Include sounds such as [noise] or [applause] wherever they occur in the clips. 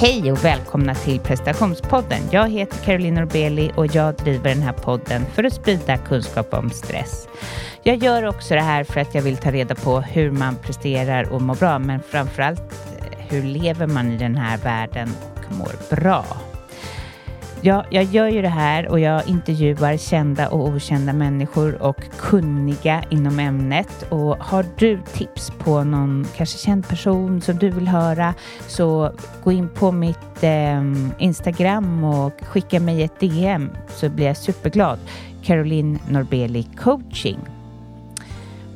Hej och välkomna till prestationspodden. Jag heter Caroline Norbeli och jag driver den här podden för att sprida kunskap om stress. Jag gör också det här för att jag vill ta reda på hur man presterar och mår bra, men framförallt allt hur lever man i den här världen och mår bra. Ja, jag gör ju det här och jag intervjuar kända och okända människor och kunniga inom ämnet. Och har du tips på någon kanske känd person som du vill höra så gå in på mitt eh, Instagram och skicka mig ett DM så blir jag superglad. Caroline Norbeli coaching.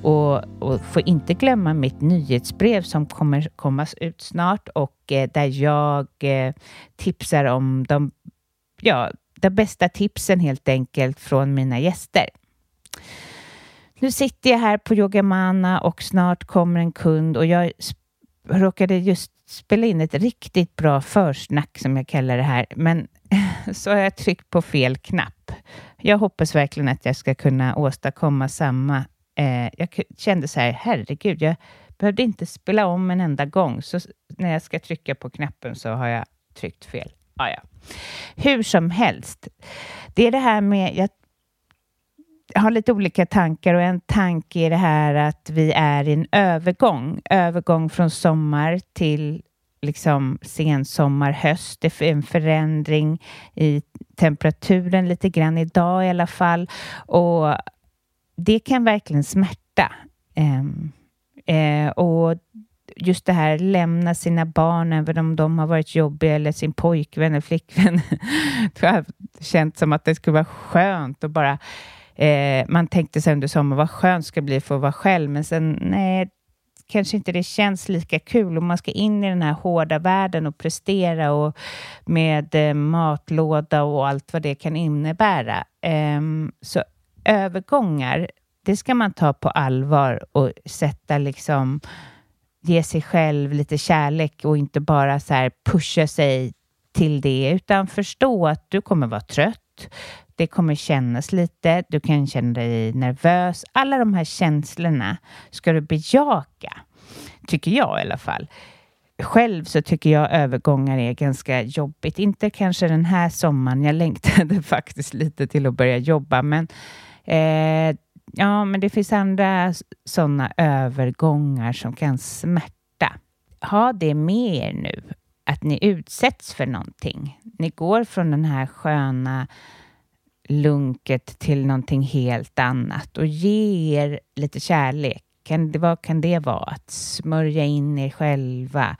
Och, och får inte glömma mitt nyhetsbrev som kommer komma ut snart och eh, där jag eh, tipsar om de ja, de bästa tipsen helt enkelt från mina gäster. Nu sitter jag här på Yogamana och snart kommer en kund och jag råkade just spela in ett riktigt bra försnack som jag kallar det här, men [laughs] så har jag tryckt på fel knapp. Jag hoppas verkligen att jag ska kunna åstadkomma samma. Eh, jag kände så här, herregud, jag behövde inte spela om en enda gång, så när jag ska trycka på knappen så har jag tryckt fel. Ah, ja. Hur som helst, det är det här med... Jag har lite olika tankar och en tanke är det här att vi är i en övergång. Övergång från sommar till liksom sensommar, höst. Det är en förändring i temperaturen lite grann idag i alla fall. Och det kan verkligen smärta. Eh, eh, och just det här lämna sina barn även om de har varit jobbiga eller sin pojkvän eller flickvän. [laughs] det har känt som att det skulle vara skönt att bara eh, man tänkte sig under sommaren vad skönt ska bli för att vara själv men sen nej kanske inte det känns lika kul om man ska in i den här hårda världen och prestera och med eh, matlåda och allt vad det kan innebära. Eh, så övergångar, det ska man ta på allvar och sätta liksom ge sig själv lite kärlek och inte bara så här pusha sig till det, utan förstå att du kommer vara trött. Det kommer kännas lite, du kan känna dig nervös. Alla de här känslorna ska du bejaka, tycker jag i alla fall. Själv så tycker jag övergångar är ganska jobbigt. Inte kanske den här sommaren. Jag längtade [laughs] faktiskt lite till att börja jobba, men eh, Ja, men det finns andra sådana övergångar som kan smärta. Ha det med er nu, att ni utsätts för någonting. Ni går från den här sköna lunket till någonting helt annat och ge er lite kärlek. Kan det, vad kan det vara? Att smörja in er själva,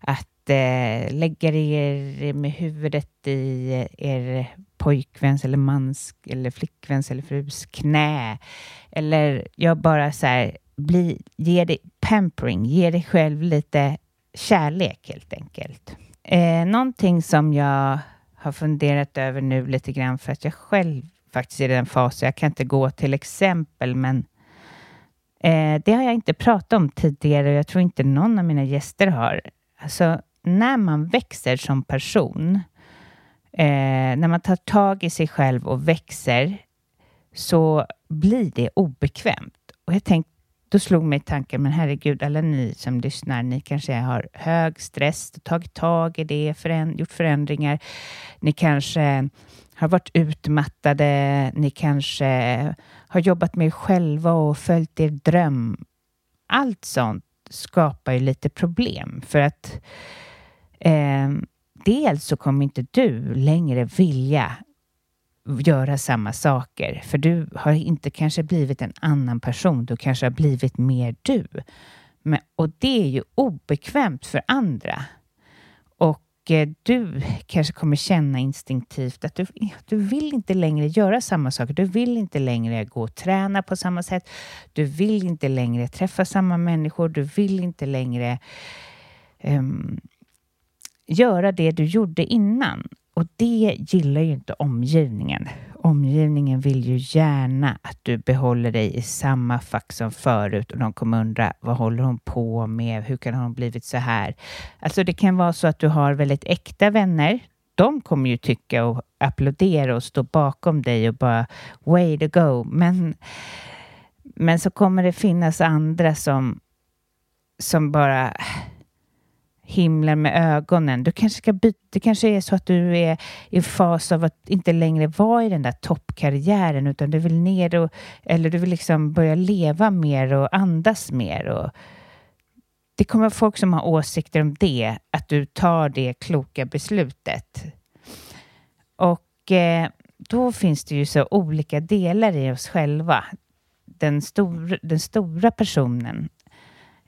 att eh, lägga er med huvudet i er pojkväns eller mans eller flickväns eller frus knä. Eller jag bara så här, bli, ge dig pampering, ge dig själv lite kärlek helt enkelt. Eh, någonting som jag har funderat över nu lite grann för att jag själv faktiskt är i den fasen, jag kan inte gå till exempel, men eh, det har jag inte pratat om tidigare och jag tror inte någon av mina gäster har. Alltså, när man växer som person eh, när man tar tag i sig själv och växer så blir det obekvämt. Och jag tänkte, då slog mig tanken, men herregud, alla ni som lyssnar, ni kanske har hög stress, tagit tag i det, föränd gjort förändringar. Ni kanske har varit utmattade, ni kanske har jobbat med er själva och följt er dröm. Allt sånt skapar ju lite problem för att eh, dels så kommer inte du längre vilja göra samma saker, för du har inte kanske blivit en annan person. Du kanske har blivit mer du. Men, och det är ju obekvämt för andra. Och eh, du kanske kommer känna instinktivt att du, du vill inte längre göra samma saker. Du vill inte längre gå och träna på samma sätt. Du vill inte längre träffa samma människor. Du vill inte längre um, göra det du gjorde innan. Och det gillar ju inte omgivningen. Omgivningen vill ju gärna att du behåller dig i samma fack som förut och de kommer undra vad håller hon på med? Hur kan hon blivit så här? Alltså det kan vara så att du har väldigt äkta vänner. De kommer ju tycka och applådera och stå bakom dig och bara way to go. Men, men så kommer det finnas andra som, som bara himlen med ögonen. Du kanske ska byta, det kanske är så att du är i fas av att inte längre vara i den där toppkarriären utan du vill ner och, eller du vill liksom börja leva mer och andas mer. Och det kommer folk som har åsikter om det, att du tar det kloka beslutet. Och eh, då finns det ju så olika delar i oss själva. Den, stor, den stora personen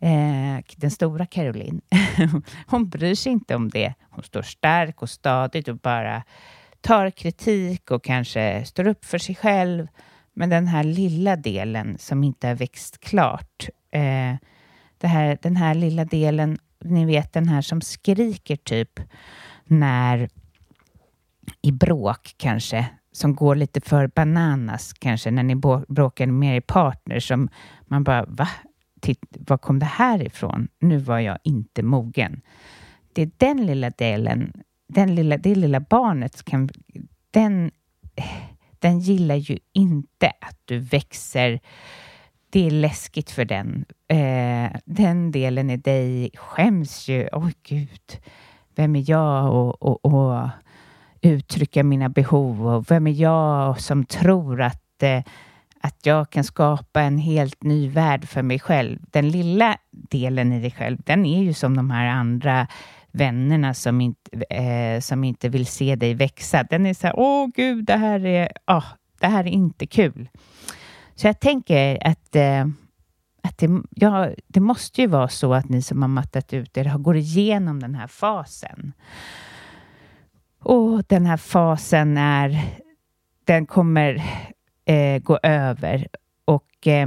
Eh, den stora Caroline, [laughs] hon bryr sig inte om det. Hon står stark och stadigt och bara tar kritik och kanske står upp för sig själv. Men den här lilla delen som inte har växt klart, eh, det här, den här lilla delen, ni vet den här som skriker typ när i bråk kanske, som går lite för bananas kanske när ni bråkar med er partner som man bara, va? Var kom det här ifrån? Nu var jag inte mogen. Det är den lilla delen, den lilla, det lilla barnet, kan, den, den gillar ju inte att du växer. Det är läskigt för den. Eh, den delen i dig skäms ju. Oj, oh, gud. Vem är jag och, och, och uttrycka mina behov och vem är jag som tror att eh, att jag kan skapa en helt ny värld för mig själv. Den lilla delen i dig själv, den är ju som de här andra vännerna som inte, eh, som inte vill se dig växa. Den är så här, åh gud, det här är, oh, det här är inte kul. Så jag tänker att, eh, att det, ja, det måste ju vara så att ni som har mattat ut er går igenom den här fasen. Och den här fasen är, den kommer eh, gå över. Och eh,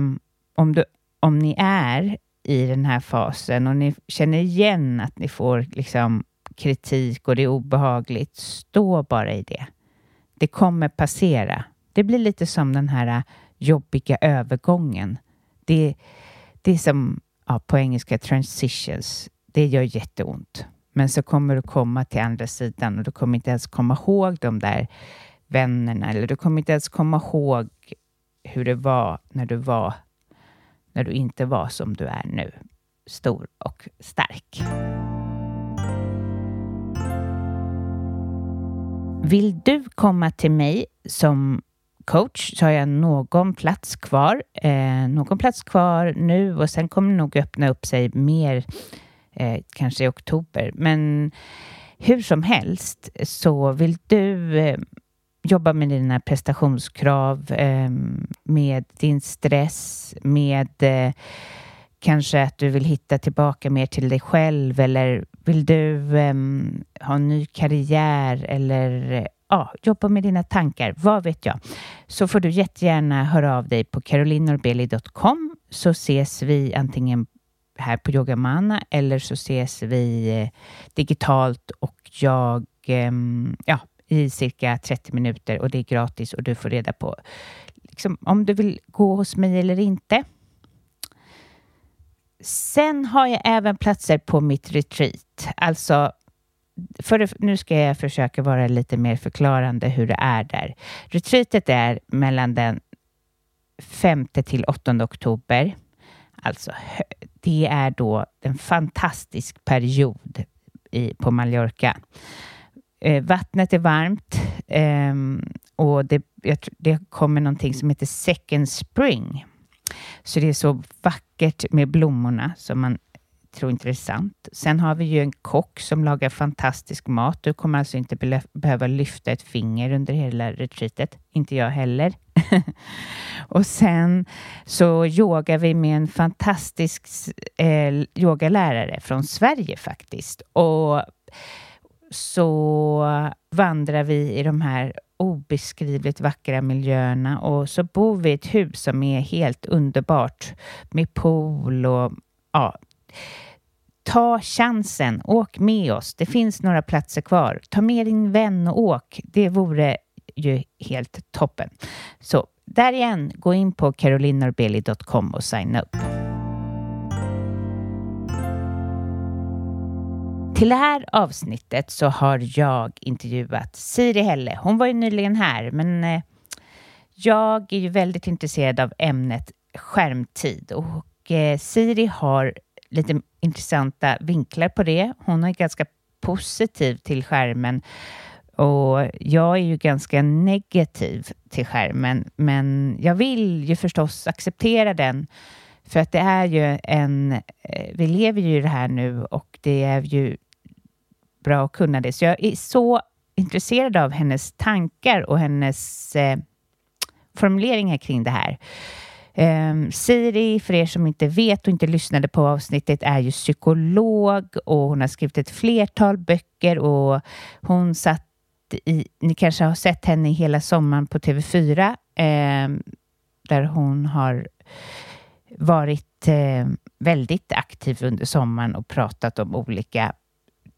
om, du, om ni är i den här fasen och ni känner igen att ni får liksom, kritik och det är obehagligt, stå bara i det. Det kommer passera. Det blir lite som den här äh, jobbiga övergången. Det, det är som ja, på engelska transitions. Det gör jätteont. Men så kommer du komma till andra sidan och du kommer inte ens komma ihåg de där vännerna eller du kommer inte ens komma ihåg hur det var när du var när du inte var som du är nu, stor och stark. Vill du komma till mig som coach så har jag någon plats kvar. Eh, någon plats kvar nu och sen kommer det nog öppna upp sig mer eh, kanske i oktober. Men hur som helst så vill du eh, jobba med dina prestationskrav, eh, med din stress, med eh, kanske att du vill hitta tillbaka mer till dig själv eller vill du eh, ha en ny karriär eller ja, jobba med dina tankar, vad vet jag, så får du jättegärna höra av dig på carolinorbeli.com så ses vi antingen här på Yogamana eller så ses vi eh, digitalt och jag ehm, ja, i cirka 30 minuter och det är gratis och du får reda på liksom, om du vill gå hos mig eller inte. Sen har jag även platser på mitt retreat. Alltså, för, nu ska jag försöka vara lite mer förklarande hur det är där. Retreatet är mellan den 5 till 8 oktober. Alltså, det är då en fantastisk period i, på Mallorca. Eh, vattnet är varmt eh, och det, det kommer någonting som heter second spring. Så det är så vackert med blommorna som man tror inte det är sant. Sen har vi ju en kock som lagar fantastisk mat. Du kommer alltså inte behöva lyfta ett finger under hela retreatet. Inte jag heller. [laughs] och sen så yogar vi med en fantastisk eh, yogalärare från Sverige faktiskt. Och så vandrar vi i de här obeskrivligt vackra miljöerna och så bor vi i ett hus som är helt underbart med pool och ja, ta chansen, åk med oss. Det finns några platser kvar. Ta med din vän och åk. Det vore ju helt toppen. Så där igen, gå in på carolinorbeli.com och signa upp. Till det här avsnittet så har jag intervjuat Siri Helle. Hon var ju nyligen här, men eh, jag är ju väldigt intresserad av ämnet skärmtid och eh, Siri har lite intressanta vinklar på det. Hon är ganska positiv till skärmen och jag är ju ganska negativ till skärmen, men jag vill ju förstås acceptera den för att det är ju en... Eh, vi lever ju i det här nu och det är ju bra att kunna det. Så jag är så intresserad av hennes tankar och hennes eh, formuleringar kring det här. Um, Siri, för er som inte vet och inte lyssnade på avsnittet, är ju psykolog och hon har skrivit ett flertal böcker och hon satt i, ni kanske har sett henne hela sommaren på TV4, um, ehm, där hon har varit eh, väldigt aktiv under sommaren och pratat om olika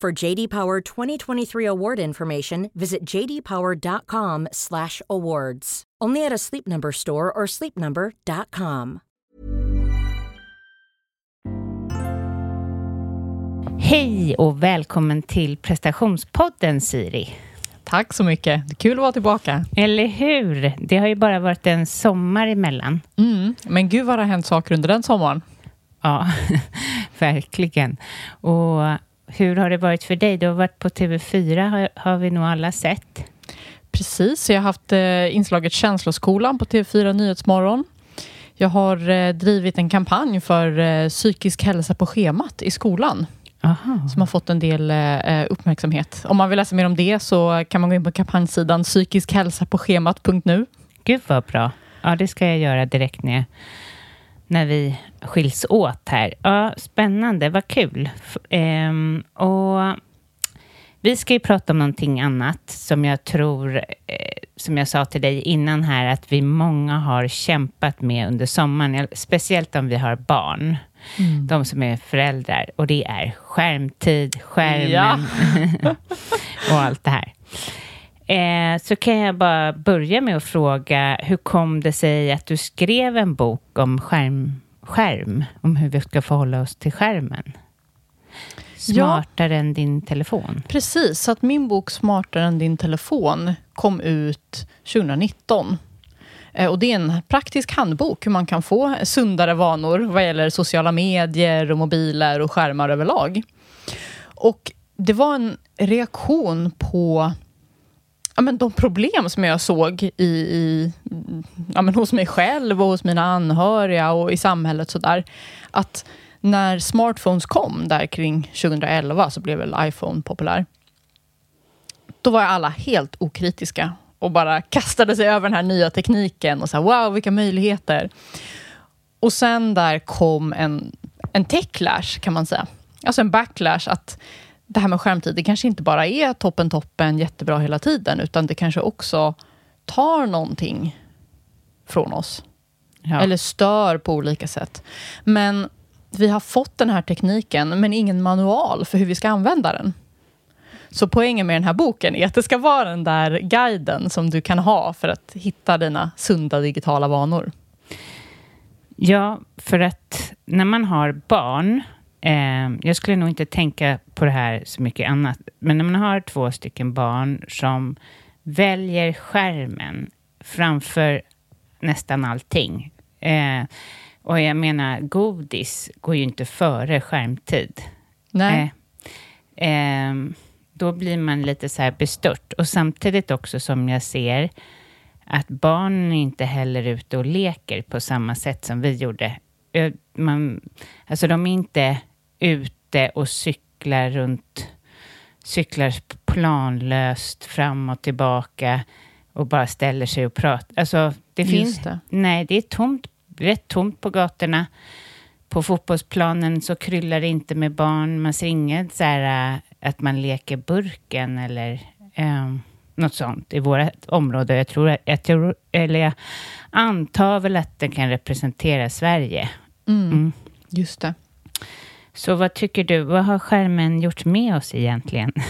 For JD Power 2023 award information, visit jdpower.com/awards. Only at a Sleep Number store or sleepnumber.com. Hej och välkommen till prestationspodden Siri. Tack så mycket. Kul att vara tillbaka. Eller hur? Det har ju bara varit en sommar emellan. Mm. Men gud vad det har hänt saker under den sommaren. Ja, [laughs] verkligen. Och hur har det varit för dig? Du har varit på TV4, har, har vi nog alla sett. Precis, jag har haft eh, inslaget Känsloskolan på TV4 Nyhetsmorgon. Jag har eh, drivit en kampanj för eh, psykisk hälsa på schemat i skolan. Aha. Som har fått en del eh, uppmärksamhet. Om man vill läsa mer om det så kan man gå in på kampanjsidan psykisk hälsa på schemat.nu. Gud vad bra. Ja, det ska jag göra direkt när, när vi skiljs åt här. Ja, spännande, vad kul. Ehm, och vi ska ju prata om någonting annat som jag tror, eh, som jag sa till dig innan här, att vi många har kämpat med under sommaren, speciellt om vi har barn. Mm. De som är föräldrar. Och det är skärmtid, skärmen ja. [laughs] och allt det här. Eh, så kan jag bara börja med att fråga, hur kom det sig att du skrev en bok om skärm, skärm om hur vi ska förhålla oss till skärmen? Smartare ja, än din telefon. Precis, så att min bok Smartare än din telefon kom ut 2019. Eh, och det är en praktisk handbok hur man kan få sundare vanor vad gäller sociala medier och mobiler och skärmar överlag. Och det var en reaktion på ja, men de problem som jag såg i, i, ja, men hos mig själv och hos mina anhöriga och i samhället sådär. Att när smartphones kom där kring 2011 så blev väl iPhone populär. Då var alla helt okritiska och bara kastade sig över den här nya tekniken och sa wow vilka möjligheter. Och sen där kom en, en techlash kan man säga. Alltså en backlash att det här med skärmtid, det kanske inte bara är toppen toppen jättebra hela tiden utan det kanske också tar någonting från oss. Ja. Eller stör på olika sätt. Men vi har fått den här tekniken men ingen manual för hur vi ska använda den. Så poängen med den här boken är att det ska vara den där guiden som du kan ha för att hitta dina sunda digitala vanor. Ja, för att när man har barn, eh, jag skulle nog inte tänka på det här så mycket annat, men när man har två stycken barn som väljer skärmen framför nästan allting. Eh, och jag menar, godis går ju inte före skärmtid. Nej. Eh, eh, då blir man lite så här bestört. Och samtidigt också som jag ser att barnen inte heller är ute och leker på samma sätt som vi gjorde. Man, alltså de är inte ute och cyklar runt, cyklar planlöst fram och tillbaka och bara ställer sig och pratar. Alltså, det finns... Det. Nej, det är tomt, rätt tomt på gatorna. På fotbollsplanen så kryllar det inte med barn. Man ser inget så här, äh, att man leker burken eller um, något sånt i vårt område. Jag tror, jag tror, eller jag antar väl att den kan representera Sverige. Mm, mm. Just det. Så vad tycker du? Vad har skärmen gjort med oss egentligen? [laughs]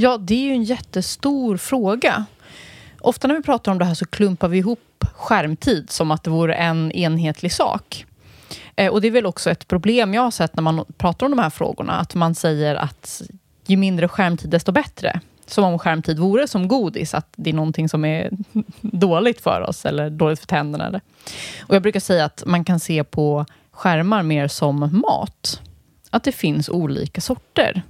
Ja, det är ju en jättestor fråga. Ofta när vi pratar om det här så klumpar vi ihop skärmtid som att det vore en enhetlig sak. Eh, och det är väl också ett problem jag har sett när man pratar om de här frågorna, att man säger att ju mindre skärmtid desto bättre. Som om skärmtid vore som godis, att det är någonting som är [laughs] dåligt för oss eller dåligt för tänderna. Eller. Och jag brukar säga att man kan se på skärmar mer som mat. Att det finns olika sorter.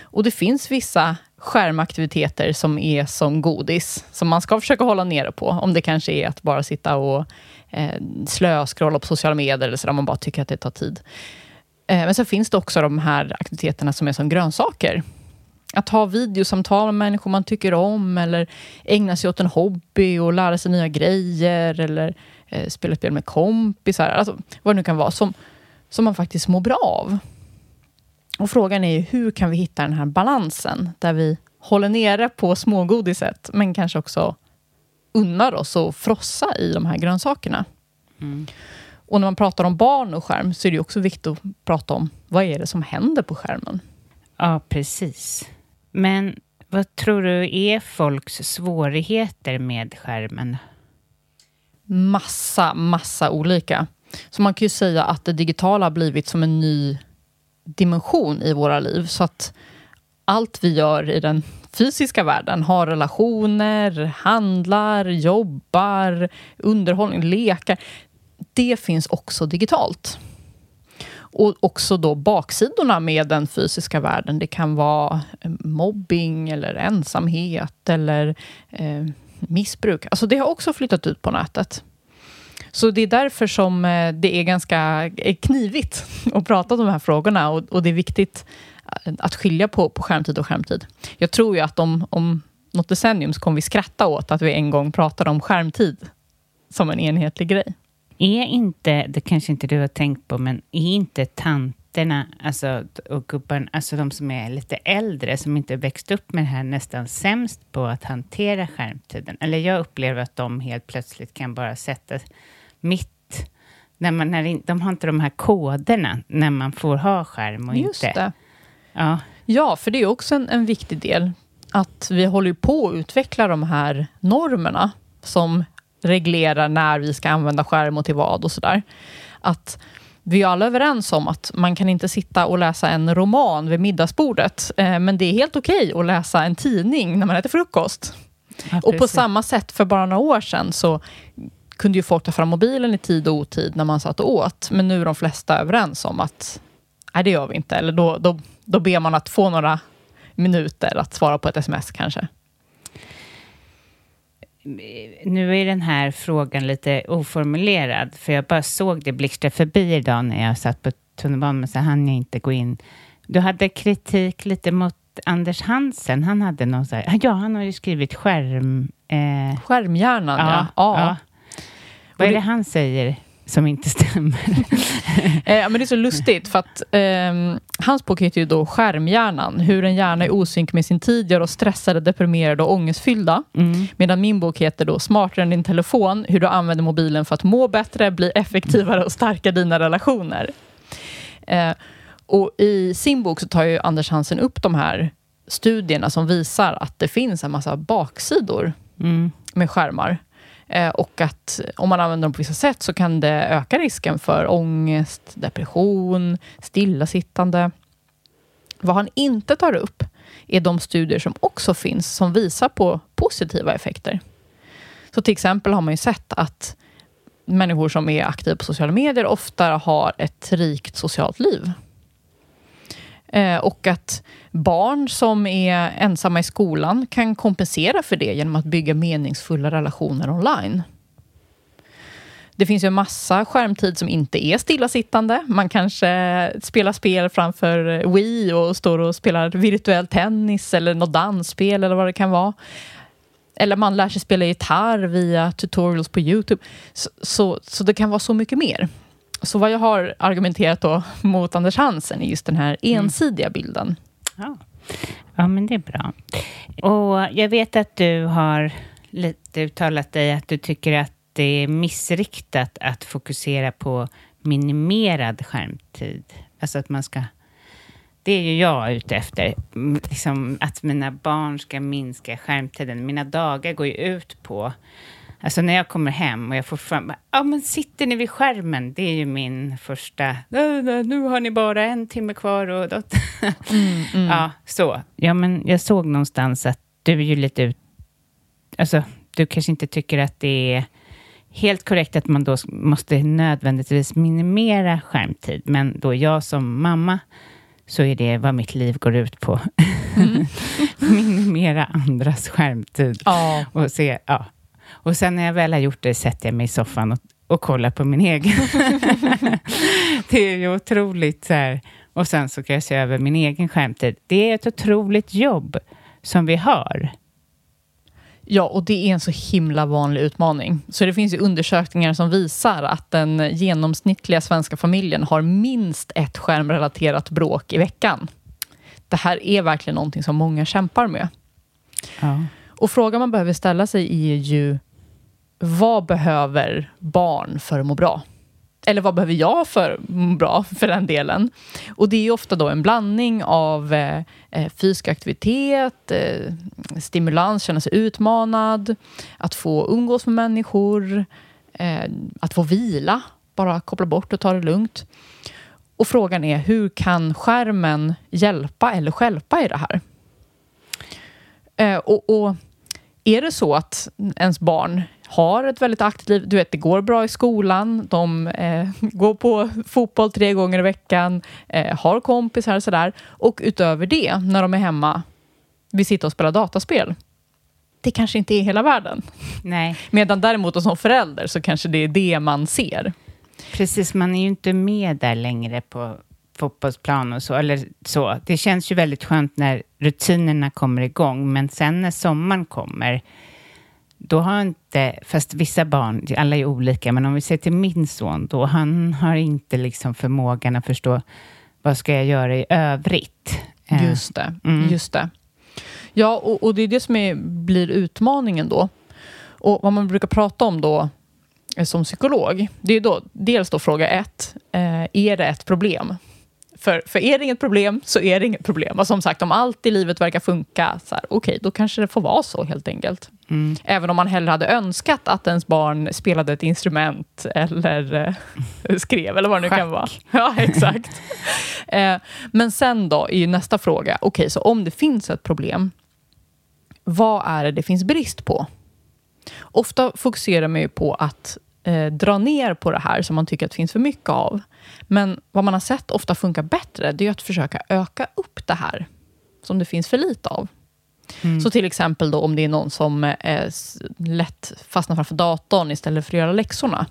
Och det finns vissa skärmaktiviteter som är som godis, som man ska försöka hålla nere på. Om det kanske är att bara sitta och eh, slöskrolla på sociala medier, eller så där man bara tycker att det tar tid. Eh, men så finns det också de här aktiviteterna som är som grönsaker. Att ha videosamtal med människor man tycker om, eller ägna sig åt en hobby och lära sig nya grejer, eller eh, spela spel med kompisar, alltså, vad det nu kan vara, som, som man faktiskt mår bra av. Och frågan är ju, hur kan vi hitta den här balansen, där vi håller nere på smågodiset, men kanske också unnar oss att frossa i de här grönsakerna. Mm. Och när man pratar om barn och skärm, så är det också viktigt att prata om, vad är det som händer på skärmen? Ja, precis. Men vad tror du är folks svårigheter med skärmen? Massa, massa olika. Så man kan ju säga att det digitala har blivit som en ny dimension i våra liv. Så att allt vi gör i den fysiska världen, har relationer, handlar, jobbar, underhållning, lekar. Det finns också digitalt. Och också då baksidorna med den fysiska världen. Det kan vara mobbing eller ensamhet eller eh, missbruk. Alltså det har också flyttat ut på nätet. Så det är därför som eh, det är ganska eh, knivigt [laughs] att prata om de här frågorna och, och det är viktigt eh, att skilja på, på skärmtid och skärmtid. Jag tror ju att om, om något decennium så kommer vi skratta åt att vi en gång pratade om skärmtid som en enhetlig grej. Är inte, det kanske inte du har tänkt på, men är inte tanterna alltså, och gubbarna, alltså de som är lite äldre, som inte växt upp med det här, nästan sämst på att hantera skärmtiden? Eller jag upplever att de helt plötsligt kan bara sätta mitt när man, när de har inte de här koderna när man får ha skärm och Just inte... Det. Ja. ja, för det är också en, en viktig del. Att vi håller på att utveckla de här normerna som reglerar när vi ska använda skärm och till vad och sådär. Att vi är alla överens om att man kan inte sitta och läsa en roman vid middagsbordet. Eh, men det är helt okej okay att läsa en tidning när man äter frukost. Ja, och på samma sätt, för bara några år sedan, så kunde ju folk ta fram mobilen i tid och otid när man satt och åt. Men nu är de flesta överens om att nej, det gör vi inte. Eller då, då, då ber man att få några minuter att svara på ett sms kanske. Nu är den här frågan lite oformulerad, för jag bara såg det blixtra förbi idag när jag satt på tunnelbanan, men så hann jag inte gå in. Du hade kritik lite mot Anders Hansen. Han hade någon så här, ja, han har ju skrivit skärm... Eh, Skärmhjärnan, ja. ja. ja. Vad är det han säger? Som inte stämmer. [laughs] eh, men det är så lustigt, för att eh, hans bok heter ju då Skärmhjärnan. Hur en hjärna i osynk med sin tid gör oss stressade, deprimerade och ångestfyllda. Mm. Medan min bok heter då Smartare än din telefon. Hur du använder mobilen för att må bättre, bli effektivare och stärka dina relationer. Eh, och I sin bok så tar ju Anders Hansen upp de här studierna som visar att det finns en massa baksidor Mm. med skärmar. Eh, och att om man använder dem på vissa sätt så kan det öka risken för ångest, depression, stillasittande. Vad han inte tar upp är de studier som också finns som visar på positiva effekter. Så till exempel har man ju sett att människor som är aktiva på sociala medier ofta har ett rikt socialt liv. Eh, och att barn som är ensamma i skolan kan kompensera för det genom att bygga meningsfulla relationer online. Det finns ju en massa skärmtid som inte är stillasittande. Man kanske spelar spel framför Wii och står och spelar virtuell tennis eller något dansspel eller vad det kan vara. Eller man lär sig spela gitarr via tutorials på Youtube. Så, så, så det kan vara så mycket mer. Så vad jag har argumenterat då mot Anders Hansen är just den här ensidiga bilden. Ja. ja, men det är bra. Och jag vet att du har lite uttalat dig att du tycker att det är missriktat att fokusera på minimerad skärmtid. Alltså att man ska... Det är ju jag ute efter. Mm, Liksom att mina barn ska minska skärmtiden. Mina dagar går ju ut på... Alltså när jag kommer hem och jag får fram... Ja, men sitter ni vid skärmen? Det är ju min första... "Nej, nej, Nu har ni bara en timme kvar och... [laughs] Ja, så. Ja, men jag såg någonstans att du är ju lite ut... Alltså, du kanske inte tycker att det är helt korrekt att man då måste nödvändigtvis minimera skärmtid, men då jag som mamma så är det vad mitt liv går ut på. [laughs] minimera andras skärmtid. Ja. Och, se, ja. Och sen när jag väl har gjort det sätter jag mig i soffan och, och kollar på min egen. [laughs] det är ju otroligt så här. Och sen så kan jag se över min egen skärmtid. Det är ett otroligt jobb som vi har. Ja, och det är en så himla vanlig utmaning. Så det finns ju undersökningar som visar att den genomsnittliga svenska familjen har minst ett skärmrelaterat bråk i veckan. Det här är verkligen någonting som många kämpar med. Ja. Och frågan man behöver ställa sig är ju vad behöver barn för att må bra? Eller vad behöver jag för att må bra, för den delen? Och det är ju ofta då en blandning av eh, eh, fysisk aktivitet, eh, stimulans, känna sig utmanad, att få umgås med människor, eh, att få vila, bara koppla bort och ta det lugnt. Och frågan är, hur kan skärmen hjälpa eller stjälpa i det här? Eh, och, och är det så att ens barn har ett väldigt aktivt liv, du vet det går bra i skolan, de eh, [laughs] går på fotboll tre gånger i veckan, eh, har kompisar och sådär. Och utöver det, när de är hemma, vi sitter och spelar dataspel. Det kanske inte är hela världen. Nej, [laughs] Medan däremot som förälder så kanske det är det man ser. precis. Man är ju inte med där längre på fotbollsplan och så. Eller så. Det känns ju väldigt skönt när rutinerna kommer igång, men sen när sommaren kommer, då har inte, fast vissa barn, alla är olika, men om vi ser till min son, då han har inte liksom förmågan att förstå vad ska jag göra i övrigt. Eh, Just det. Mm. Just det. Ja, och, och det är det som är, blir utmaningen då. Och vad man brukar prata om då eh, som psykolog, det är då dels då fråga ett, eh, är det ett problem? För, för är det inget problem så är det inget problem. Och som sagt, om allt i livet verkar funka, så här, okej, då kanske det får vara så helt enkelt. Mm. Även om man hellre hade önskat att ens barn spelade ett instrument eller eh, skrev, eller vad det nu kan Schack. vara. Ja, exakt. [laughs] eh, men sen då, är ju nästa fråga, okej, så om det finns ett problem, vad är det det finns brist på? Ofta fokuserar man ju på att eh, dra ner på det här som man tycker att det finns för mycket av. Men vad man har sett ofta funkar bättre, det är att försöka öka upp det här som det finns för lite av. Så till exempel då om det är någon som eh, lätt fastnar framför datorn istället för att göra läxorna.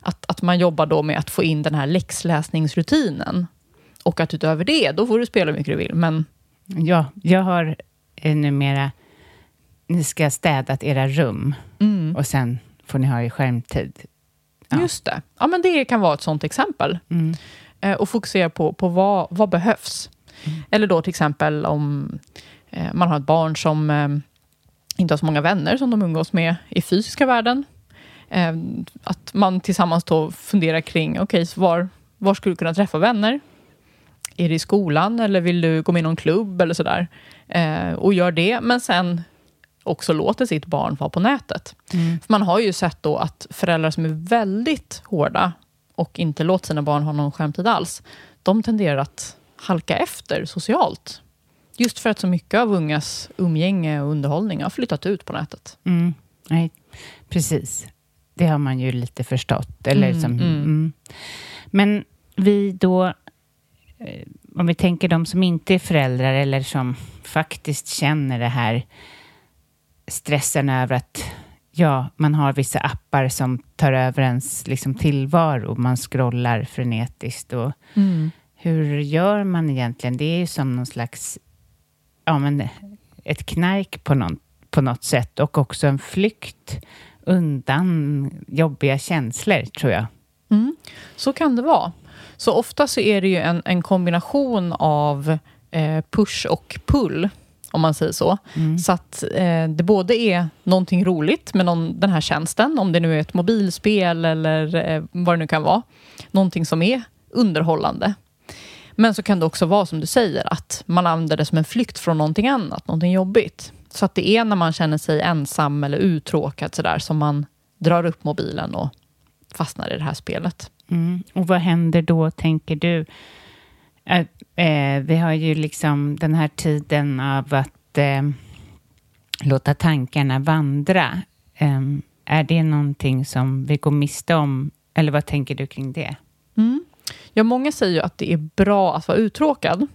Att, att man jobbar då med att få in den här läxläsningsrutinen. Och att utöver det, då får du spela hur mycket du vill. Men Ja, jag har eh, numera... Ni ska ha städat era rum och sen får ni ha er skärmtid. Ja. just det. Ja, men det kan vara ett sånt exempel. Mm. Eh, och fokusera på, på vad, vad behövs. Eller då till exempel om eh, man har ett barn som eh, inte har så många vänner som de umgås med i fysiska världen. Att man tillsammans då funderar kring, okej, så var, var skulle du kunna träffa vänner? är det i skolan eller vill du gå med i någon klubb eller sådär? Eh, och gör det, men sen också låter sitt barn vara på nätet. Mm. För man har ju sett då att föräldrar som är väldigt hårda och inte låter sina barn ha någon skärmtid alls, de tenderar att halka efter socialt. Just för att så mycket av ungas umgänge och underhållning har flyttat ut på nätet. Mm. Nej, precis. Det har man ju lite förstått. Eller mm, som, mm. mm. Men vi då, eh, om vi tänker de som inte är föräldrar eller som faktiskt känner det här stressen över att ja, man har vissa appar som tar över ens liksom, tillvaro. Man scrollar frenetiskt. Och mm. Hur gör man egentligen? Det är ju som någon slags ja, men ett knark på, någon, på något sätt och också en flykt undan jobbiga känslor, tror jag. Mm. Så kan det vara. Så ofta så är det ju en, en kombination av eh, push och pull, om man säger så. Mm. Så att eh, det både är någonting roligt med någon, den här tjänsten, om det nu är ett mobilspel eller eh, vad det nu kan vara. Någonting som är underhållande. Men så kan det också vara som du säger, att man använder det som en flykt från någonting annat, någonting jobbigt. Så att det är när man känner sig ensam eller uttråkad sådär som man drar upp mobilen och fastnar i det här spelet. Mm. Och vad händer då, tänker du? Eh, eh, vi har ju liksom den här tiden av att eh, låta tankarna vandra. Ehm, är det någonting som vi går miste om? Eller vad tänker du kring det? Mm. Ja, många säger ju att det är bra att vara uttråkad.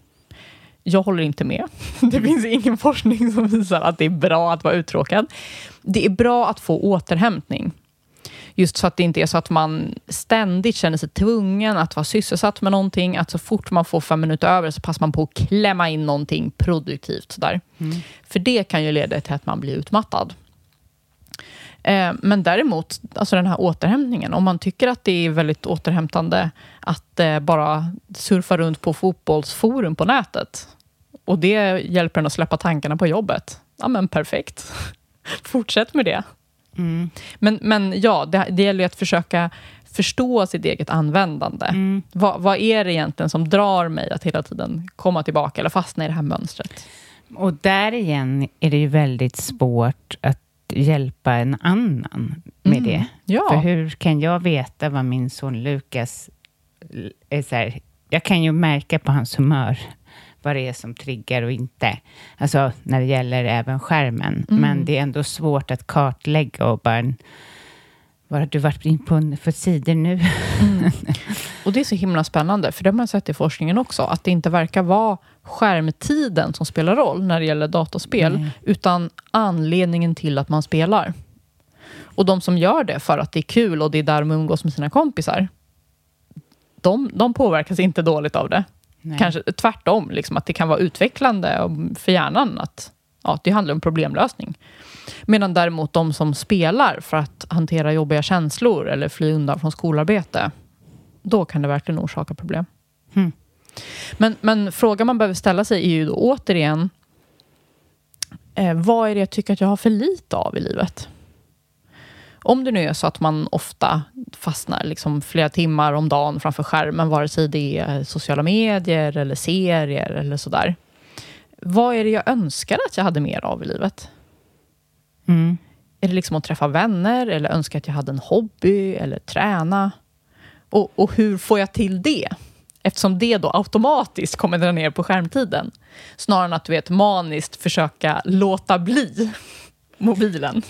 Jag håller inte med. [laughs] Det finns ingen forskning som visar att det är bra att vara uttråkad. Det är bra att få återhämtning. Just så att det inte är så att man ständigt känner sig tvungen att vara sysselsatt med någonting. Att så fort man får fem minuter över så passar man på att klämma in någonting produktivt. Sådär. Mm. För det kan ju leda till att man blir utmattad. Eh, men däremot, alltså den här återhämtningen, om man tycker att det är väldigt återhämtande att eh, bara surfa runt på fotbollsforum på nätet och det hjälper en att släppa tankarna på jobbet, ja men perfekt. [laughs] Fortsätt med det. Mm. Men, men ja, det, det gäller ju att försöka förstå sitt eget användande. Mm. Vad, vad, är det egentligen som drar mig att hela tiden komma tillbaka eller fastna i det här mönstret? Och där igen är det ju väldigt svårt att hjälpa en annan med mm. det. Ja. För hur kan jag veta vad min son Lukas är så här, Jag kan ju märka på hans humör vad det är som triggar och inte. Alltså när det gäller även skärmen. Mm. Men det är ändå svårt att kartlägga och bara vad har du varit in på för sidor nu? Mm. [laughs] Och det är så himla spännande, för det har man sett i forskningen också, att det inte verkar vara skärmtiden som spelar roll när det gäller dataspel, mm. utan anledningen till att man spelar. Och de som gör det för att det är kul och det är där de umgås med sina kompisar, de, de påverkas inte dåligt av det. Nej. Kanske tvärtom, liksom, att det kan vara utvecklande för hjärnan. Att, ja, det handlar om problemlösning. Medan däremot de som spelar för att hantera jobbiga känslor eller fly undan från skolarbete, då kan det verkligen orsaka problem. Mm. Men, men frågan man behöver ställa sig är ju då återigen, eh, vad är det jag tycker att jag har för lite av i livet? Om det nu är så att man ofta fastnar liksom flera timmar om dagen framför skärmen, vare sig det är sociala medier eller serier eller sådär. Vad är det jag önskar att jag hade mer av i livet? Mm. Är det liksom att träffa vänner eller önska att jag hade en hobby eller träna? Och, och hur får jag till det? Eftersom det då automatiskt kommer dra ner på skärmtiden. Snarare än att du vet maniskt försöka låta bli mobilen.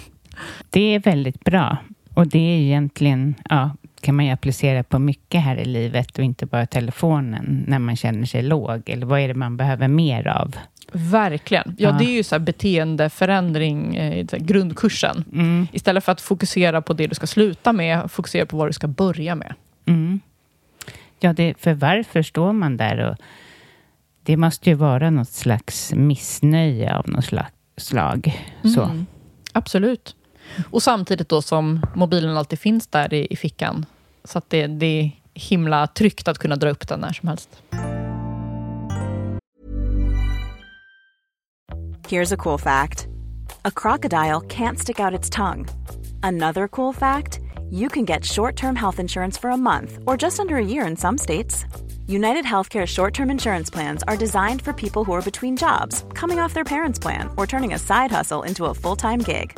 Det är väldigt bra. Och det är egentligen, ja, kan man ju applicera på mycket här i livet och inte bara telefonen när man känner sig låg. Eller vad är det man behöver mer av? Verkligen. Ja, ja. det är ju så beteendeförändring, eh, grundkursen. Mm. Istället för att fokusera på det du ska sluta med, fokusera på vad du ska börja med. Mm. Ja, det, för varför står man där och det måste ju vara något slags missnöje av något slag. slag så. Mm. Absolut. Och samtidigt då som mobilen alltid finns där i, i fickan. Så att det, det är himla tryggt att kunna dra upp den när som helst. Here's a cool fact. A crocodile can't stick out its tongue. Another cool fact. You can get short-term health insurance for a month or just under a year in some states. United Healthcare short term insurance plans are designed for people who are between jobs, coming off their parents' plan, or turning a side hustle into a full time gig.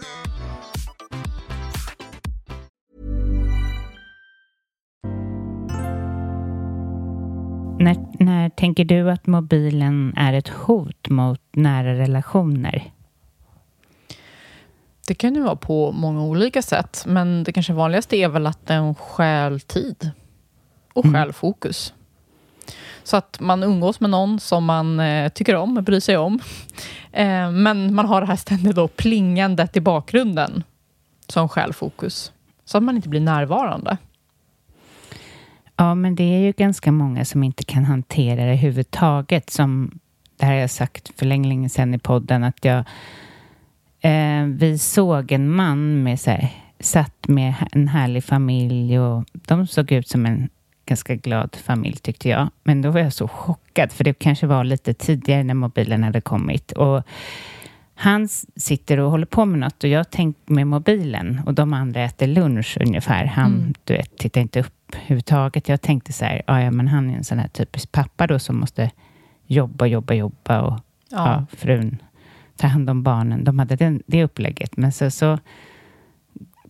Tänker du att mobilen är ett hot mot nära relationer? Det kan ju vara på många olika sätt, men det kanske vanligaste är väl att den stjäl tid och Mm. stjäl fokus. Så att man umgås med någon som man eh, tycker om, bryr sig om. [laughs] Eh, men man har det här ständigt då plingandet i bakgrunden som stjäl fokus. Så att man inte blir närvarande. Ja, men det är ju ganska många som inte kan hantera det överhuvudtaget. Som, det här har jag sagt för länge, länge sedan i podden, att jag... Eh, vi såg en man med så här, satt med en härlig familj och de såg ut som en ganska glad familj tyckte jag. Men då var jag så chockad, för det kanske var lite tidigare när mobilen hade kommit. Och han sitter och håller på med något och jag tänker med mobilen och de andra äter lunch ungefär. Han, Mm. du vet, tittar inte upp överhuvudtaget. Jag tänkte så här, "Ja, ja, men han är en sån här typisk pappa då som måste jobba, jobba, jobba och ja. frun ta hand om barnen. De hade den, det upplägget. Men så, så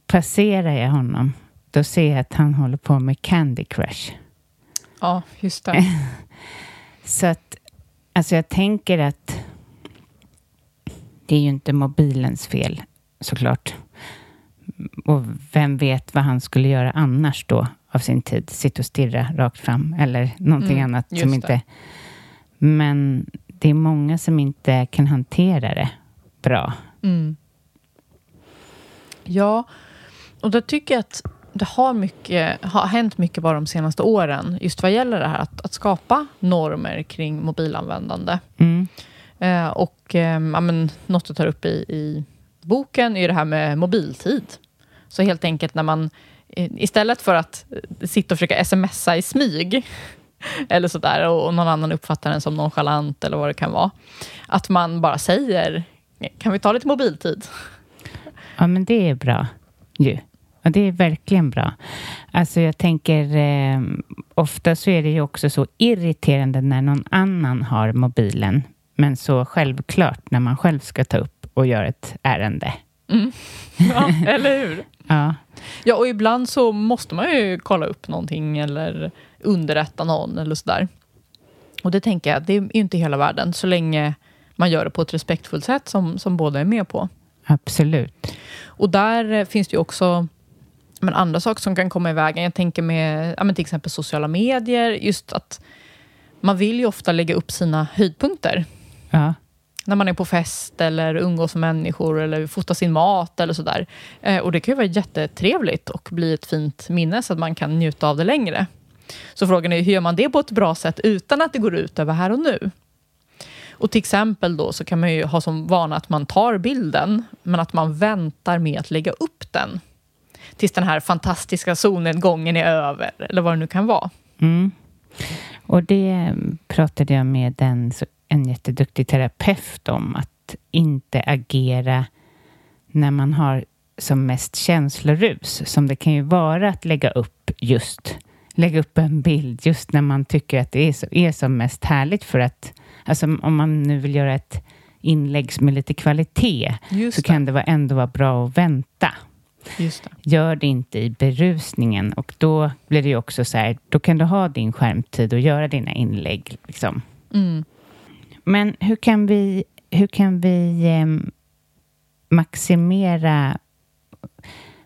passerar jag honom. Då ser jag att han håller på med Candy Crush. ja just det. [laughs] Så att, alltså jag tänker att det är ju inte mobilens fel såklart. Och vem vet vad han skulle göra annars då av sin tid? Sitta och stirra rakt fram eller någonting Mm, annat som det. inte... Men det är många som inte kan hantera det bra. Mm. Ja, och då tycker jag att det har, mycket, har hänt mycket bara de senaste åren, just vad gäller det här att, att skapa normer kring mobilanvändande. Mm. Eh, och eh, ja, men, något du tar upp i, i boken är det här med mobiltid. Så helt enkelt när man istället för att eh, sitta och försöka smsa i smyg [laughs] eller sådär och, och någon annan uppfattar den som nonchalant eller vad det kan vara. Att man bara säger, kan vi ta lite mobiltid? [laughs] Ja, men det är bra ju. Ja, det är verkligen bra. Alltså jag tänker, eh, ofta så är det ju också så irriterande när någon annan har mobilen, men så självklart när man själv ska ta upp och göra ett ärende. Ja, [laughs] eller hur? Ja, Ja, och ibland så måste man ju kolla upp någonting eller underrätta någon eller sådär. Och det tänker jag, det är ju inte hela världen så länge man gör det på ett respektfullt sätt som, som båda är med på. absolut. Och där eh, finns det ju också men, andra saker som kan komma i vägen. Jag tänker med ja, till exempel sociala medier, just att man vill ju ofta lägga upp sina höjdpunkter Ja, när man är på fest eller umgås med människor eller fotar sin mat eller sådär. Eh, och det kan ju vara jättetrevligt och bli ett fint minne så att man kan njuta av det längre. Så frågan är hur gör man det på ett bra sätt utan att det går ut över här och nu? Och till exempel då så kan man ju ha som vana att man tar bilden men att man väntar med att lägga upp den tills den här fantastiska solnedgången är över eller vad det nu kan vara. mm. Och det pratade jag med en, en jätteduktig terapeut om, att inte agera när man har som mest känslorus, som det kan ju vara att lägga upp just lägga upp en bild just när man tycker att det är, så, är som mest härligt för att Alltså om man nu vill göra ett inlägg med lite kvalitet Just så det. kan det ändå vara bra att vänta. Just det. Gör det inte i berusningen och då blir det ju också så här, då kan du ha din skärmtid och göra dina inlägg. Liksom. Mm. Men hur kan vi, hur kan vi eh, maximera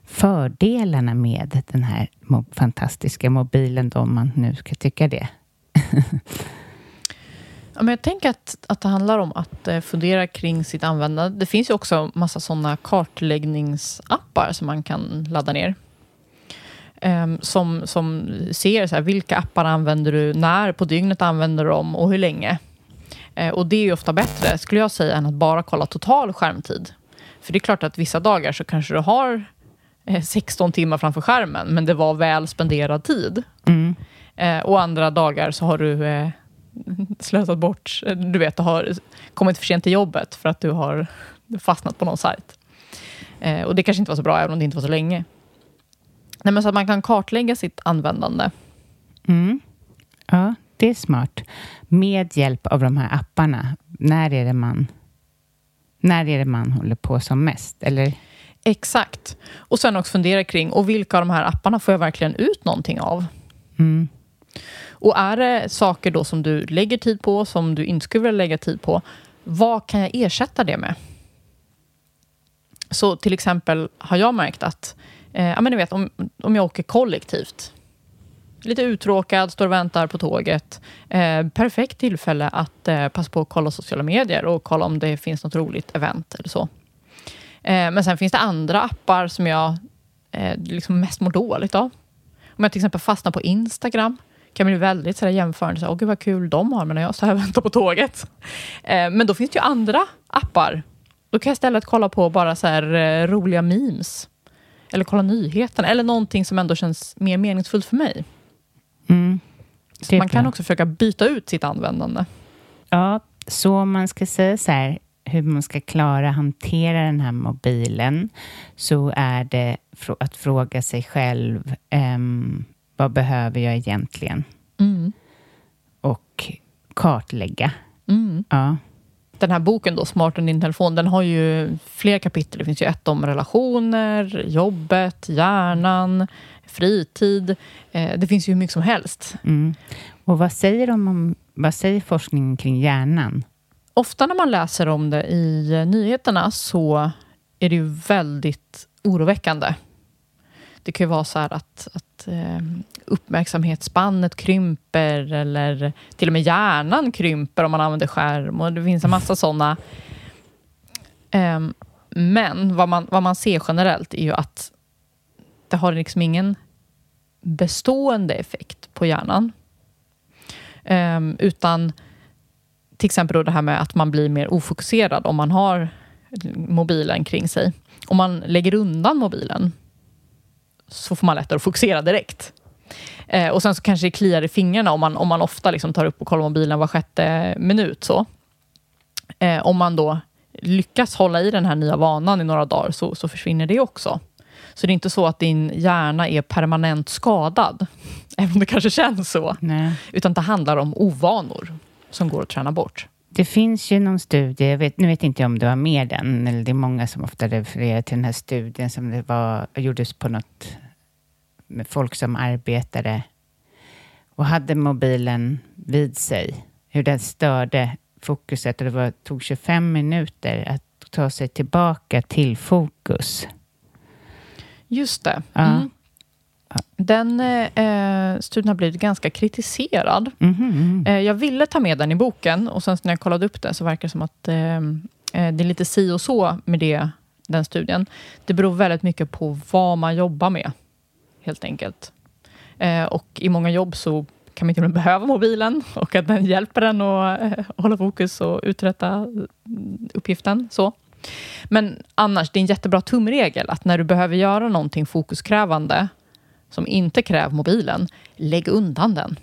fördelarna med den här mo- fantastiska mobilen då, om man nu ska tycka det? Ja, men jag tänker att, att det handlar om att eh, fundera kring sitt användande. Det finns ju också massa sådana kartläggningsappar som man kan ladda ner. Ehm, som, som ser så här, vilka appar använder du, när på dygnet använder du dem och hur länge. Eh, och det är ofta bättre, skulle jag säga, än att bara kolla total skärmtid. För det är klart att vissa dagar så kanske du har eh, 16 timmar framför skärmen, men det var väl spenderad tid. Mm. Eh, och andra dagar så har du eh, slösat bort, eh, du vet, du har kommit för sent till jobbet för att du har fastnat på någon sajt. Eh, och det kanske inte var så bra, även om det inte var så länge. Nej, men så att man kan kartlägga sitt användande. Mm. Ja, det är smart. Med hjälp av de här apparna, när är det man, när är det man håller på som mest? Eller? Exakt. Och sen också fundera kring, och vilka av de här apparna får jag verkligen ut någonting av? Mm. Och är det saker då som du lägger tid på, som du inte skulle vilja lägga tid på, vad kan jag ersätta det med? Så till exempel har jag märkt att, eh, ja men ni vet om, om jag åker kollektivt, lite uttråkad, står och väntar på tåget. Eh, perfekt tillfälle att eh, passa på att kolla sociala medier och kolla om det finns något roligt event eller så. Eh, men sen finns det andra appar som jag eh, liksom mest mår dåligt av. Om jag till exempel fastnar på Instagram kan bli väldigt sådär jämförande. Såhär, Åh, gud vad kul de har men när jag så här väntar på tåget. Eh, men då finns det ju andra appar. Då kan jag istället kolla på bara så här, eh, roliga memes. Eller kolla nyheterna. Eller någonting som ändå känns mer meningsfullt för mig. Mm. Så man kan också försöka byta ut sitt användande. Ja, så om man ska säga så här, hur man ska klara hantera den här mobilen, så är det att fråga sig själv, ehm, vad behöver jag egentligen? Mm. Och kartlägga. Mm. Ja. Den här boken då, Smart än din telefon, den har ju fler kapitel. Det finns ju ett om relationer, jobbet, hjärnan, fritid. Eh, det finns ju hur mycket som helst. Mm. Och vad säger de om, vad säger forskningen kring hjärnan? Ofta när man läser om det i nyheterna så är det ju väldigt oroväckande. Det kan ju vara så här att, att ehm, uppmärksamhetsspannet krymper eller till och med hjärnan krymper om man använder skärm. Och det finns en massa sådana. Ehm, men vad man, vad man ser generellt är ju att det har liksom ingen bestående effekt på hjärnan. Ehm, utan till exempel då det här med att man blir mer ofokuserad om man har mobilen kring sig. Om man lägger undan mobilen så får man lättare att fokusera direkt. Eh, och sen så kanske det kliar i fingrarna om man, om man ofta liksom tar upp och kollar mobilen var sjätte minut. Så. Eh, om man då lyckas hålla i den här nya vanan i några dagar så, så försvinner det också. Så det är inte så att din hjärna är permanent skadad, [laughs] även om det kanske känns så. Nej. Utan det handlar om ovanor som går att träna bort. Det finns ju någon studie, jag vet, nu vet inte jag om du har med den, eller det är många som ofta refererar till den här studien som det var, gjordes på något med folk som arbetade och hade mobilen vid sig. Hur den störde fokuset och det var, tog 25 minuter att ta sig tillbaka till fokus. Just det. Ja. Mm. Den eh, studien har blivit ganska kritiserad. Mhm. Eh, jag ville ta med den i boken och sen när jag kollade upp det så verkar det som att eh, eh, det är lite si och så med det, den studien. Det beror väldigt mycket på vad man jobbar med, helt enkelt. Eh, och i många jobb så kan man inte behöva mobilen [laughs] och att den hjälper en att eh, hålla fokus och uträtta mm, uppgiften. Så. Men annars, det är en jättebra tumregel att när du behöver göra någonting fokuskrävande som inte kräver mobilen, lägg undan den.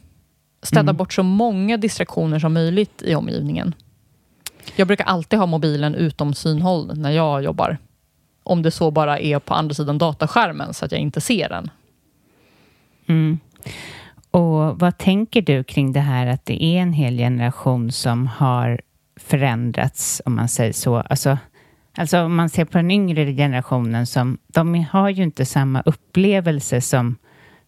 Städa Mm. bort så många distraktioner som möjligt i omgivningen. Jag brukar alltid ha mobilen utom synhåll när jag jobbar. Om det så bara är på andra sidan dataskärmen så att jag inte ser den. Mm. Och vad tänker du kring det här att det är en hel generation som har förändrats, om man säger så? Alltså, alltså om man ser på den yngre generationen, som, de har ju inte samma upplevelse som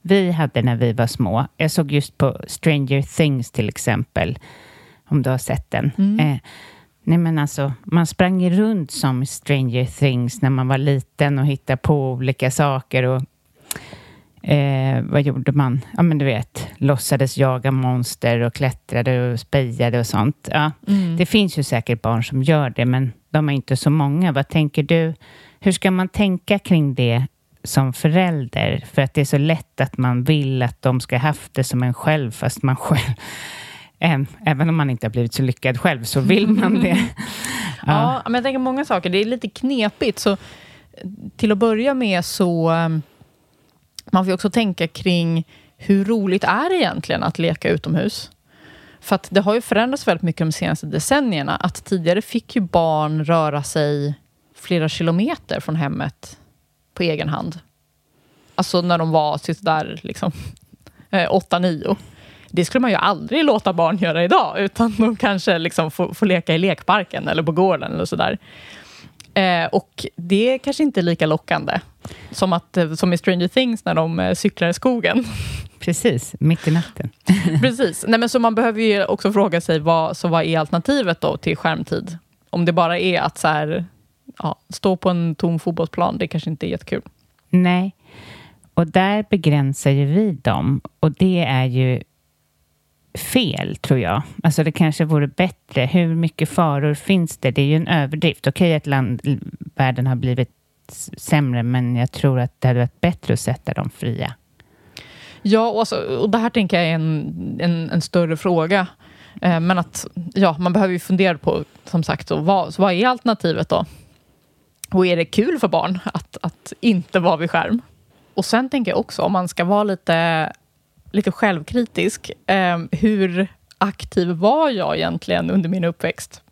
vi hade när vi var små. Jag såg just på Stranger Things till exempel, om du har sett den. Mm. Eh, nej men alltså, man sprang runt som Stranger Things när man var liten och hittade på olika saker. Och, eh, vad gjorde man? Ja, men du vet, låtsades jaga monster och klättrade och spejade och sånt. Ja, mm. Det finns ju säkert barn som gör det, men de är inte så många. Vad tänker du? Hur ska man tänka kring det som förälder? För att det är så lätt att man vill att de ska haft det som en själv, fast man själv [laughs] Även om man inte har blivit så lyckad själv så vill man det. [laughs] ja. ja, men jag tänker många saker. Det är lite knepigt. Så till att börja med så man får också tänka kring hur roligt är det egentligen att leka utomhus? För att det har ju förändrats väldigt mycket de senaste decennierna. Att tidigare fick ju barn röra sig flera kilometer från hemmet på egen hand. Alltså när de var typ sådär liksom [laughs] eh, 8-9. Det skulle man ju aldrig låta barn göra idag, utan de kanske liksom får, får leka i lekparken eller på gården eller sådär. Eh, och det är kanske inte lika lockande som, att, eh, som i Stranger Things när de eh, cyklar i skogen. [laughs] Precis, mitt i natten. [laughs] Precis. Nej, men så man behöver ju också fråga sig vad, så vad är alternativet då till skärmtid? Om det bara är att så här, ja, stå på en tom fotbollsplan, det kanske inte är jättekul. Nej, och där begränsar ju vi dem. Och det är ju fel, tror jag. Alltså det kanske vore bättre. Hur mycket faror finns det? Det är ju en överdrift. Okej okay, att land, världen har blivit sämre, men jag tror att det hade varit bättre att sätta dem fria. Ja, och, alltså, och det här tänker jag är en, en, en större fråga. Eh, men att ja, man behöver ju fundera på, som sagt, så vad, så vad är alternativet då? Och är det kul för barn att, att inte vara vid skärm? Och sen tänker jag också, om man ska vara lite lite självkritisk. Eh, hur aktiv var jag egentligen under min uppväxt?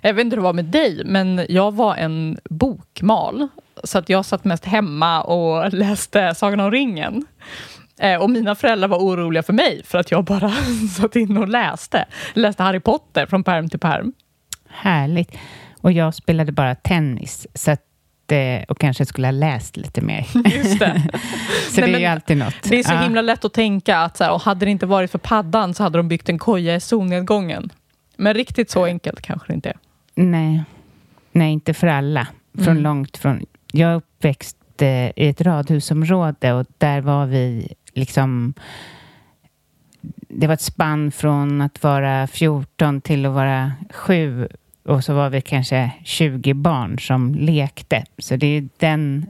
Jag vet inte hur det var med dig, men jag var en bokmal. Så att jag satt mest hemma och [laughs] läste Sagan om ringen. Eh, och mina föräldrar var oroliga för mig för att jag bara [laughs] satt inne och läste. Läste Harry Potter från perm till perm. Härligt. Och jag spelade bara tennis. Så att och kanske skulle ha läst lite mer. [laughs] Just det. [laughs] så Nej, det är ju alltid något. Det är så ja. himla lätt att tänka att så här, och hade det inte varit för paddan så hade de byggt en koja i solnedgången. Men riktigt så enkelt kanske det inte är. Nej, Nej inte för alla. Från mm. långt från... Jag är uppväxt eh, i ett radhusområde och där var vi liksom det var ett spann från att vara 14 till att vara 7 och så var vi kanske 20 barn som lekte. Så det är, den,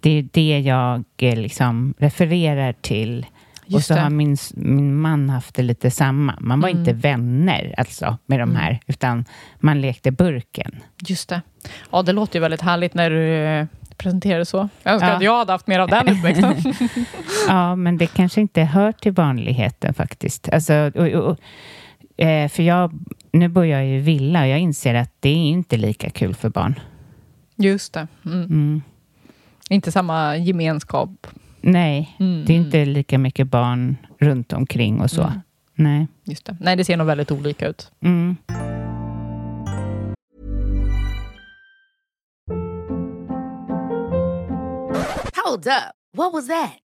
det, är det jag eh, liksom refererar till. Just och så det. har min, min man haft det lite samma. Man var mm. inte vänner alltså med de mm. här, utan man lekte burken. Just det. Ja, det låter ju väldigt härligt när du eh, presenterar det så. Jag önskar ja. att jag hade haft mer av den uppväxten. [laughs] ja, men det kanske inte hör till vanligheten faktiskt. Alltså, och, och, Eh, för jag, nu bor jag i villa och jag inser att det är inte lika kul för barn. Just det. Mm. Mm. Inte samma gemenskap. Nej, mm. det är inte lika mycket barn runt omkring och så. Mm. Nej. Just det. Nej, det ser nog väldigt olika ut. Mm. Hold up. What was that?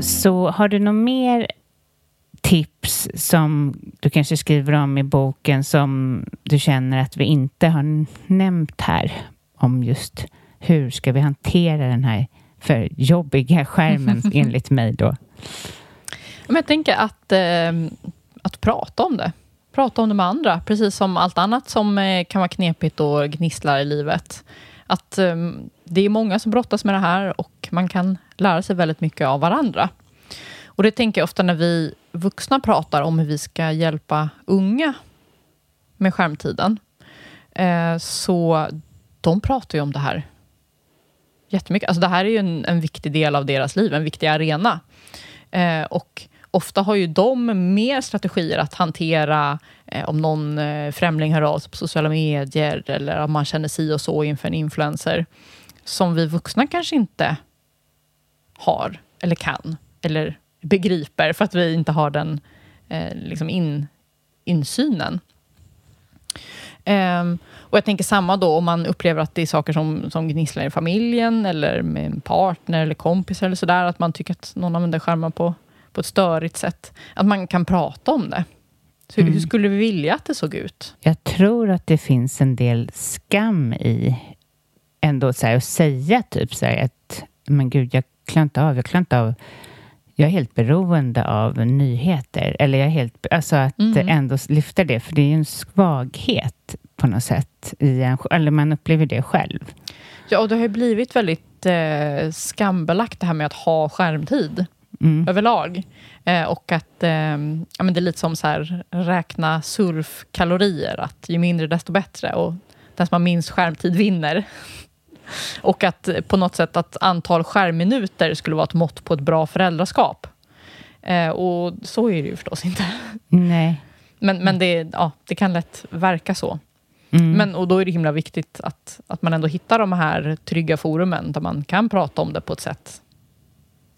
Så har du något mer tips som du kanske skriver om i boken som du känner att vi inte har nämnt här om just hur ska vi hantera den här för jobbiga skärmen [laughs] enligt mig då? Men jag tänker att, eh, att prata om det. Prata om det med andra, precis som allt annat som eh, kan vara knepigt och gnisslar i livet. Att ehm, det är många som brottas med det här och man kan lära sig väldigt mycket av varandra. Och det tänker jag ofta när vi vuxna pratar om hur vi ska hjälpa unga med skärmtiden. Eh, så de pratar ju om det här jättemycket. Alltså det här är ju en, en viktig del av deras liv, en viktig arena. Eh, och ofta har ju de mer strategier att hantera eh, om någon eh, främling hör av sig på sociala medier eller om man känner si och så inför en influencer som vi vuxna kanske inte har eller kan eller begriper för att vi inte har den eh, liksom in, insynen. Um, och jag tänker samma då om man upplever att det är saker som, som gnisslar i familjen eller med en partner eller kompis eller sådär, att man tycker att någon använder skärmar på, på ett störigt sätt. Att man kan prata om det. Så mm. Hur skulle vi vilja att det såg ut? Jag tror att det finns en del skam i ändå så här, att säga typ så här att men gud, jag klarar inte av, jag klarar inte av jag är helt beroende av nyheter. Eller jag är helt, alltså att mm. ändå lyfta det, för det är ju en svaghet på något sätt. I en, eller man upplever det själv. Ja, och det har ju blivit väldigt eh, skambelagt det här med att ha skärmtid mm. överlag. Eh, och att eh, ja, men det är lite som så här, räkna surfkalorier, att ju mindre desto bättre. Och den som har minst skärmtid vinner. [laughs] Och att eh, på något sätt att antal skärmminuter skulle vara ett mått på ett bra föräldraskap. Eh, och så är det ju förstås inte. [laughs] Nej. Men, men det, ja, det kan lätt verka så. Mm. Men, och då är det himla viktigt att, att man ändå hittar de här trygga forumen där man kan prata om det på ett sätt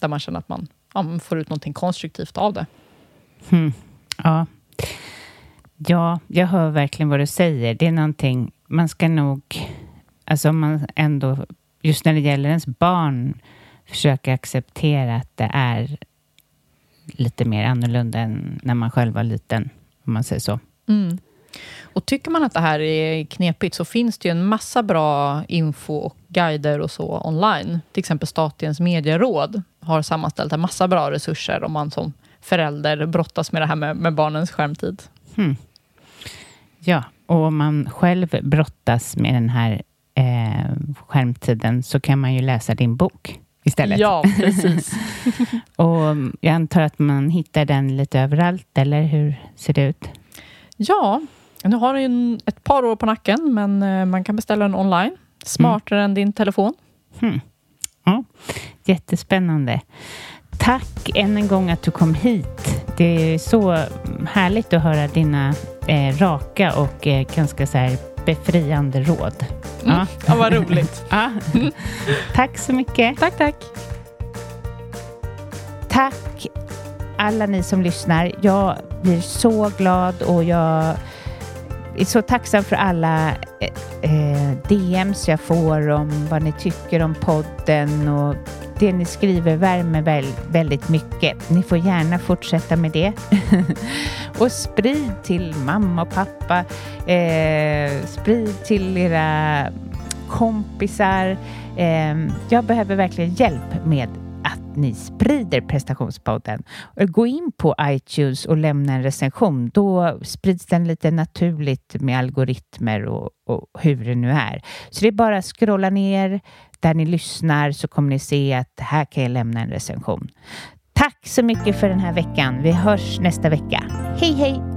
där man känner att man, ja, man får ut någonting konstruktivt av det. Mm. Ja. ja, jag hör verkligen vad du säger. Det är någonting, man ska nog alltså man ändå, just när det gäller ens barn, försöka acceptera att det är lite mer annorlunda än när man själv var liten, om man säger så. Mm. Och tycker man att det här är knepigt så finns det ju en massa bra info och guider och så online. Till exempel Statens medieråd har sammanställt en massa bra resurser om man som förälder brottas med det här med, med barnens skärmtid. Hmm. Ja, och om man själv brottas med den här eh, skärmtiden så kan man ju läsa din bok istället. Ja, precis. [laughs] [laughs] och jag antar att man hittar den lite överallt, eller hur ser det ut? Ja, nu har du ett par år på nacken, men eh, man kan beställa den online. Smartare mm. än din telefon. Hmm. Ja, jättespännande. Tack än en gång att du kom hit. Det är så härligt att höra dina eh, raka och eh, ganska så här befriande råd. Mm. Ja. ja, vad roligt. [laughs] ja. Tack så mycket. Tack, tack. Tack alla ni som lyssnar. Jag blir så glad och jag är så tacksam för alla eh, eh DMs jag får om vad ni tycker om podden och det ni skriver värmer väl, väldigt mycket. Ni får gärna fortsätta med det. [laughs] och sprid till mamma och pappa. Eh, sprid till era kompisar. Eh, jag behöver verkligen hjälp med att ni sprider prestationspodden. Gå in på iTunes och lämna en recension. Då sprids den lite naturligt med algoritmer och, och hur det nu är. Så det är bara att scrolla ner där ni lyssnar så kommer ni se att här kan jag lämna en recension. Tack så mycket för den här veckan. Vi hörs nästa vecka. Hej hej!